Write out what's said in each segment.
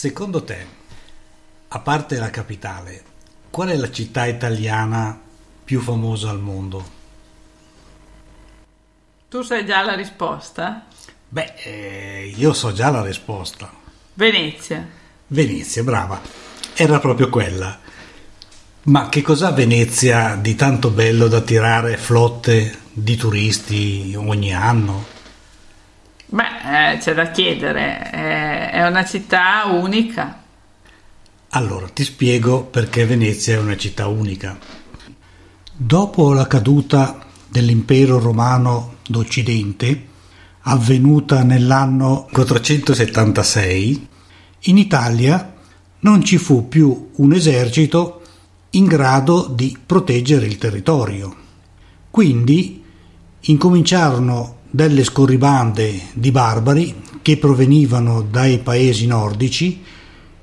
Secondo te, a parte la capitale, qual è la città italiana più famosa al mondo? Tu sai già la risposta? Beh, eh, io so già la risposta. Venezia. Venezia, brava. Era proprio quella. Ma che cos'ha Venezia di tanto bello da tirare flotte di turisti ogni anno? Beh, eh, c'è da chiedere, è, è una città unica. Allora, ti spiego perché Venezia è una città unica. Dopo la caduta dell'impero romano d'Occidente, avvenuta nell'anno 476, in Italia non ci fu più un esercito in grado di proteggere il territorio. Quindi incominciarono delle scorribande di barbari che provenivano dai paesi nordici,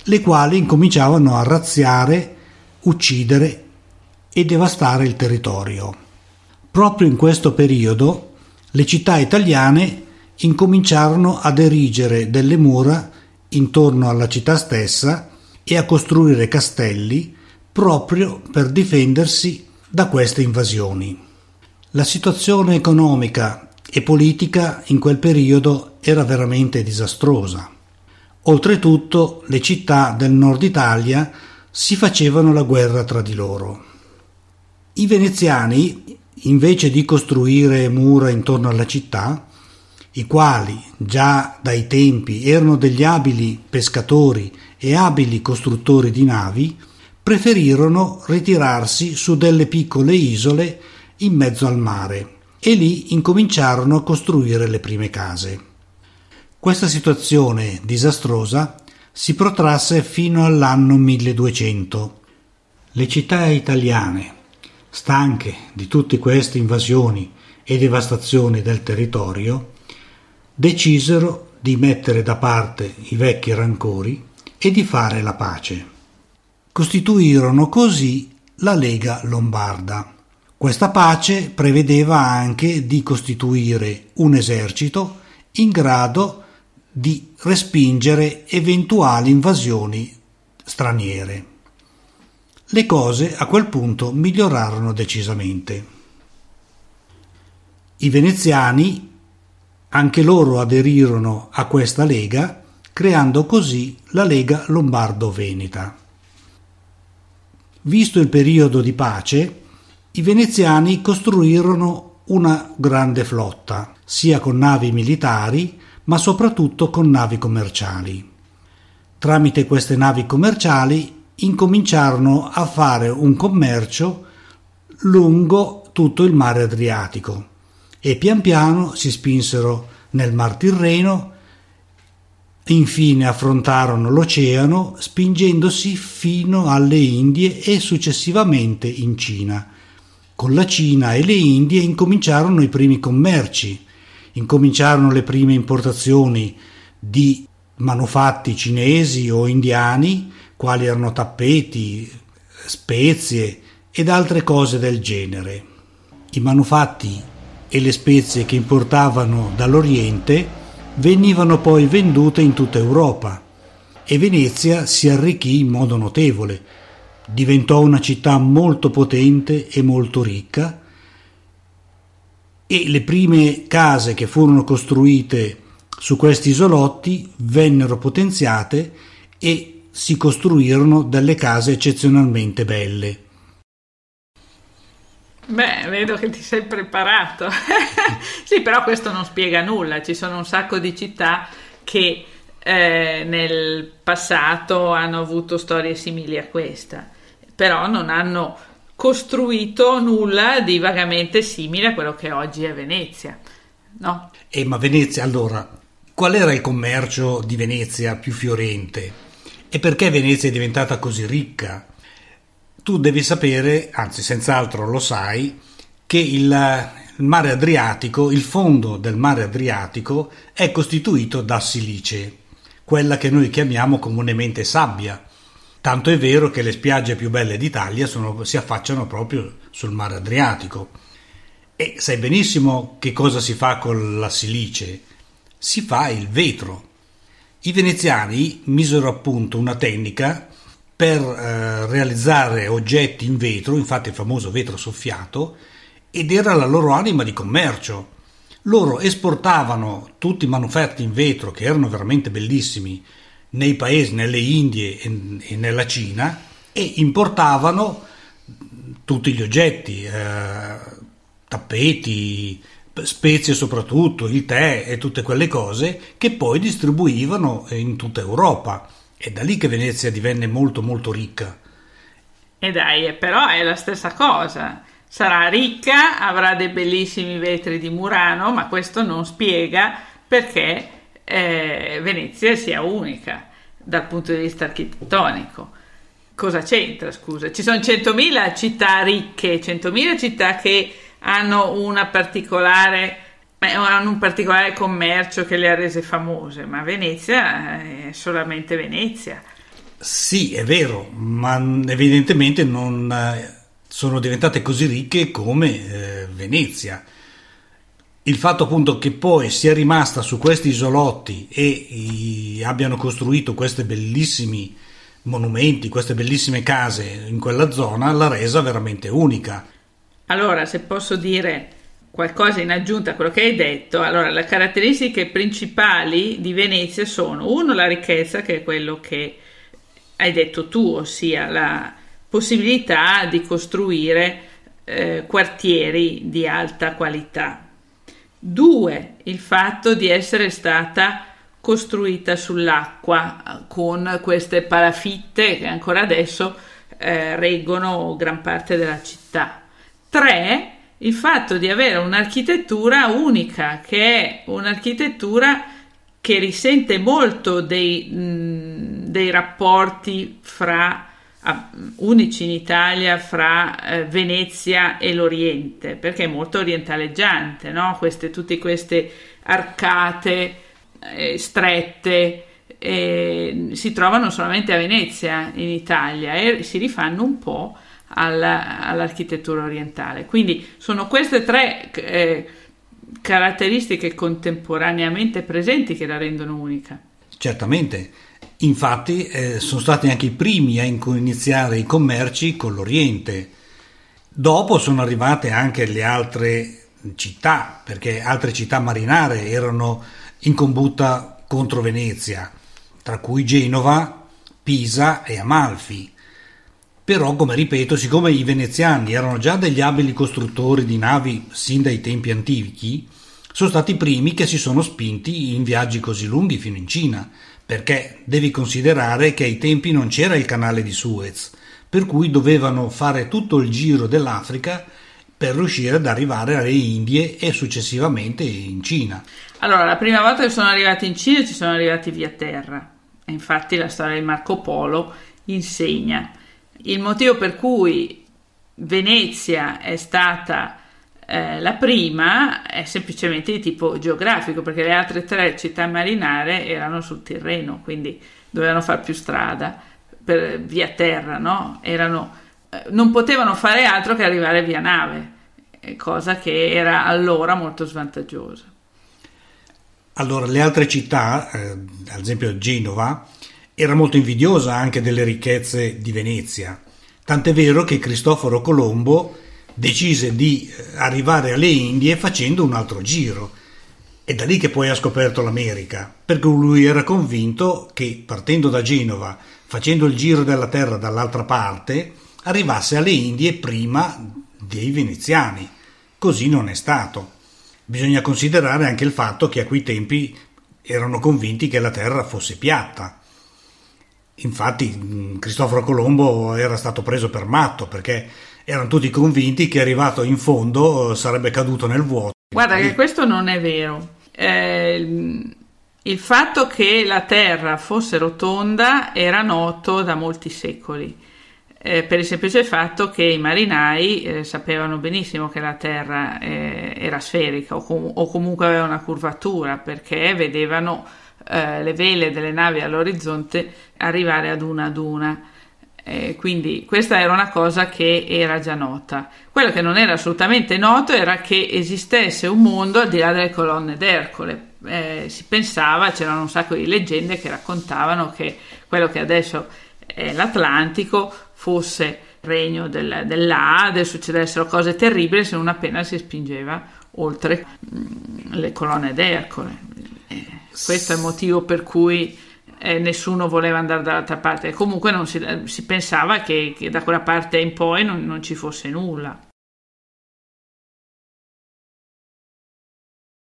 le quali incominciavano a razziare, uccidere e devastare il territorio. Proprio in questo periodo le città italiane incominciarono ad erigere delle mura intorno alla città stessa e a costruire castelli proprio per difendersi da queste invasioni. La situazione economica e politica in quel periodo era veramente disastrosa. Oltretutto le città del nord Italia si facevano la guerra tra di loro. I veneziani, invece di costruire mura intorno alla città, i quali già dai tempi erano degli abili pescatori e abili costruttori di navi, preferirono ritirarsi su delle piccole isole in mezzo al mare e lì incominciarono a costruire le prime case. Questa situazione disastrosa si protrasse fino all'anno 1200. Le città italiane, stanche di tutte queste invasioni e devastazioni del territorio, decisero di mettere da parte i vecchi rancori e di fare la pace. Costituirono così la Lega Lombarda. Questa pace prevedeva anche di costituire un esercito in grado di respingere eventuali invasioni straniere. Le cose a quel punto migliorarono decisamente. I veneziani anche loro aderirono a questa lega, creando così la Lega Lombardo-Veneta. Visto il periodo di pace, i veneziani costruirono una grande flotta, sia con navi militari, ma soprattutto con navi commerciali. Tramite queste navi commerciali incominciarono a fare un commercio lungo tutto il mare Adriatico e pian piano si spinsero nel Mar Tirreno, infine affrontarono l'oceano spingendosi fino alle Indie e successivamente in Cina. Con la Cina e le Indie incominciarono i primi commerci, incominciarono le prime importazioni di manufatti cinesi o indiani, quali erano tappeti, spezie ed altre cose del genere. I manufatti e le spezie che importavano dall'Oriente venivano poi vendute in tutta Europa e Venezia si arricchì in modo notevole. Diventò una città molto potente e molto ricca e le prime case che furono costruite su questi isolotti vennero potenziate e si costruirono delle case eccezionalmente belle. Beh, vedo che ti sei preparato. sì, però questo non spiega nulla. Ci sono un sacco di città che eh, nel passato hanno avuto storie simili a questa, però non hanno costruito nulla di vagamente simile a quello che oggi è Venezia. No? Eh, ma Venezia, allora, qual era il commercio di Venezia più fiorente? E perché Venezia è diventata così ricca? tu devi sapere, anzi senz'altro lo sai, che il, il mare Adriatico, il fondo del mare Adriatico è costituito da silice, quella che noi chiamiamo comunemente sabbia. Tanto è vero che le spiagge più belle d'Italia sono, si affacciano proprio sul mare Adriatico. E sai benissimo che cosa si fa con la silice? Si fa il vetro. I veneziani misero a punto una tecnica per eh, realizzare oggetti in vetro, infatti il famoso vetro soffiato, ed era la loro anima di commercio. Loro esportavano tutti i manufatti in vetro, che erano veramente bellissimi, nei paesi, nelle Indie e, nella Cina, e importavano tutti gli oggetti, eh, tappeti, spezie soprattutto, il tè e tutte quelle cose che poi distribuivano in tutta Europa. È da lì che Venezia divenne molto molto ricca. E dai, però è la stessa cosa. Sarà ricca, avrà dei bellissimi vetri di Murano, ma questo non spiega perché eh, Venezia sia unica dal punto di vista architettonico. Cosa c'entra, scusa? Ci sono 100.000 città ricche, 100.000 città che hanno hanno un particolare commercio che le ha rese famose, ma Venezia è solamente Venezia. Sì, è vero, ma evidentemente non eh, sono diventate così ricche come eh, Venezia. Il fatto appunto che poi sia rimasta su questi isolotti e i, abbiano costruito questi bellissimi monumenti, queste bellissime case in quella zona, l'ha resa veramente unica. Allora, se posso dire qualcosa in aggiunta a quello che hai detto, allora le caratteristiche principali di Venezia sono uno la ricchezza, che è quello che hai detto tu, ossia la possibilità di costruire eh, quartieri di alta qualità. Due, il fatto di essere stata costruita sull'acqua con queste palafitte che ancora adesso eh, reggono gran parte della città. 3. Il fatto di avere un'architettura unica, che è un'architettura che risente molto dei, mh, dei rapporti fra unici in Italia fra eh, Venezia e l'Oriente, perché è molto orientaleggiante, no? queste, tutte queste arcate eh, strette eh, si trovano solamente a Venezia in Italia e si rifanno un po' alla, all'architettura orientale. Quindi sono queste tre eh, caratteristiche contemporaneamente presenti che la rendono unica. Certamente, infatti eh, sono stati anche i primi a iniziare i commerci con l'Oriente. Dopo sono arrivate anche le altre città, perché altre città marinare erano in combutta contro Venezia, tra cui Genova, Pisa e Amalfi. Però, come ripeto, siccome i veneziani erano già degli abili costruttori di navi sin dai tempi antichi, sono stati i primi che si sono spinti in viaggi così lunghi fino in Cina, perché devi considerare che ai tempi non c'era il canale di Suez, per cui dovevano fare tutto il giro dell'Africa per riuscire ad arrivare alle Indie e successivamente in Cina. Allora, la prima volta che sono arrivati in Cina ci sono arrivati via terra. Infatti la storia di Marco Polo insegna il motivo per cui Venezia è stata eh, la prima è semplicemente di tipo geografico, perché le altre tre città marinare erano sul Tirreno, quindi dovevano fare più strada per, via terra, no? Erano, eh, non potevano fare altro che arrivare via nave, eh, cosa che era allora molto svantaggiosa. Allora, le altre città, eh, ad esempio Genova, era molto invidiosa anche delle ricchezze di Venezia, tant'è vero che Cristoforo Colombo decise di eh, arrivare alle Indie facendo un altro giro. È da lì che poi ha scoperto l'America, perché lui era convinto che partendo da Genova, facendo il giro della terra dall'altra parte, arrivasse alle Indie prima dei veneziani. Così non è stato. Bisogna considerare anche il fatto che a quei tempi erano convinti che la terra fosse piatta Infatti Cristoforo Colombo era stato preso per matto perché erano tutti convinti che arrivato in fondo sarebbe caduto nel vuoto. Guarda che questo non è vero. Eh, il fatto che la Terra fosse rotonda era noto da molti secoli, eh, per il semplice fatto che i marinai eh, sapevano benissimo che la Terra eh, era sferica o, com- o comunque aveva una curvatura perché vedevano eh, le vele delle navi all'orizzonte arrivare ad una ad una. Eh, quindi questa era una cosa che era già nota. Quello che non era assolutamente noto era che esistesse un mondo al di là delle colonne d'Ercole, eh, si pensava, c'erano un sacco di leggende che raccontavano che quello che adesso è l'Atlantico fosse regno del, dell'Ade, succedessero cose terribili se non appena si spingeva oltre mm, le colonne d'Ercole. Eh, questo è il motivo per cui eh, nessuno voleva andare dall'altra parte. Comunque si, si, pensava che, che, da quella parte in poi non, non ci fosse nulla.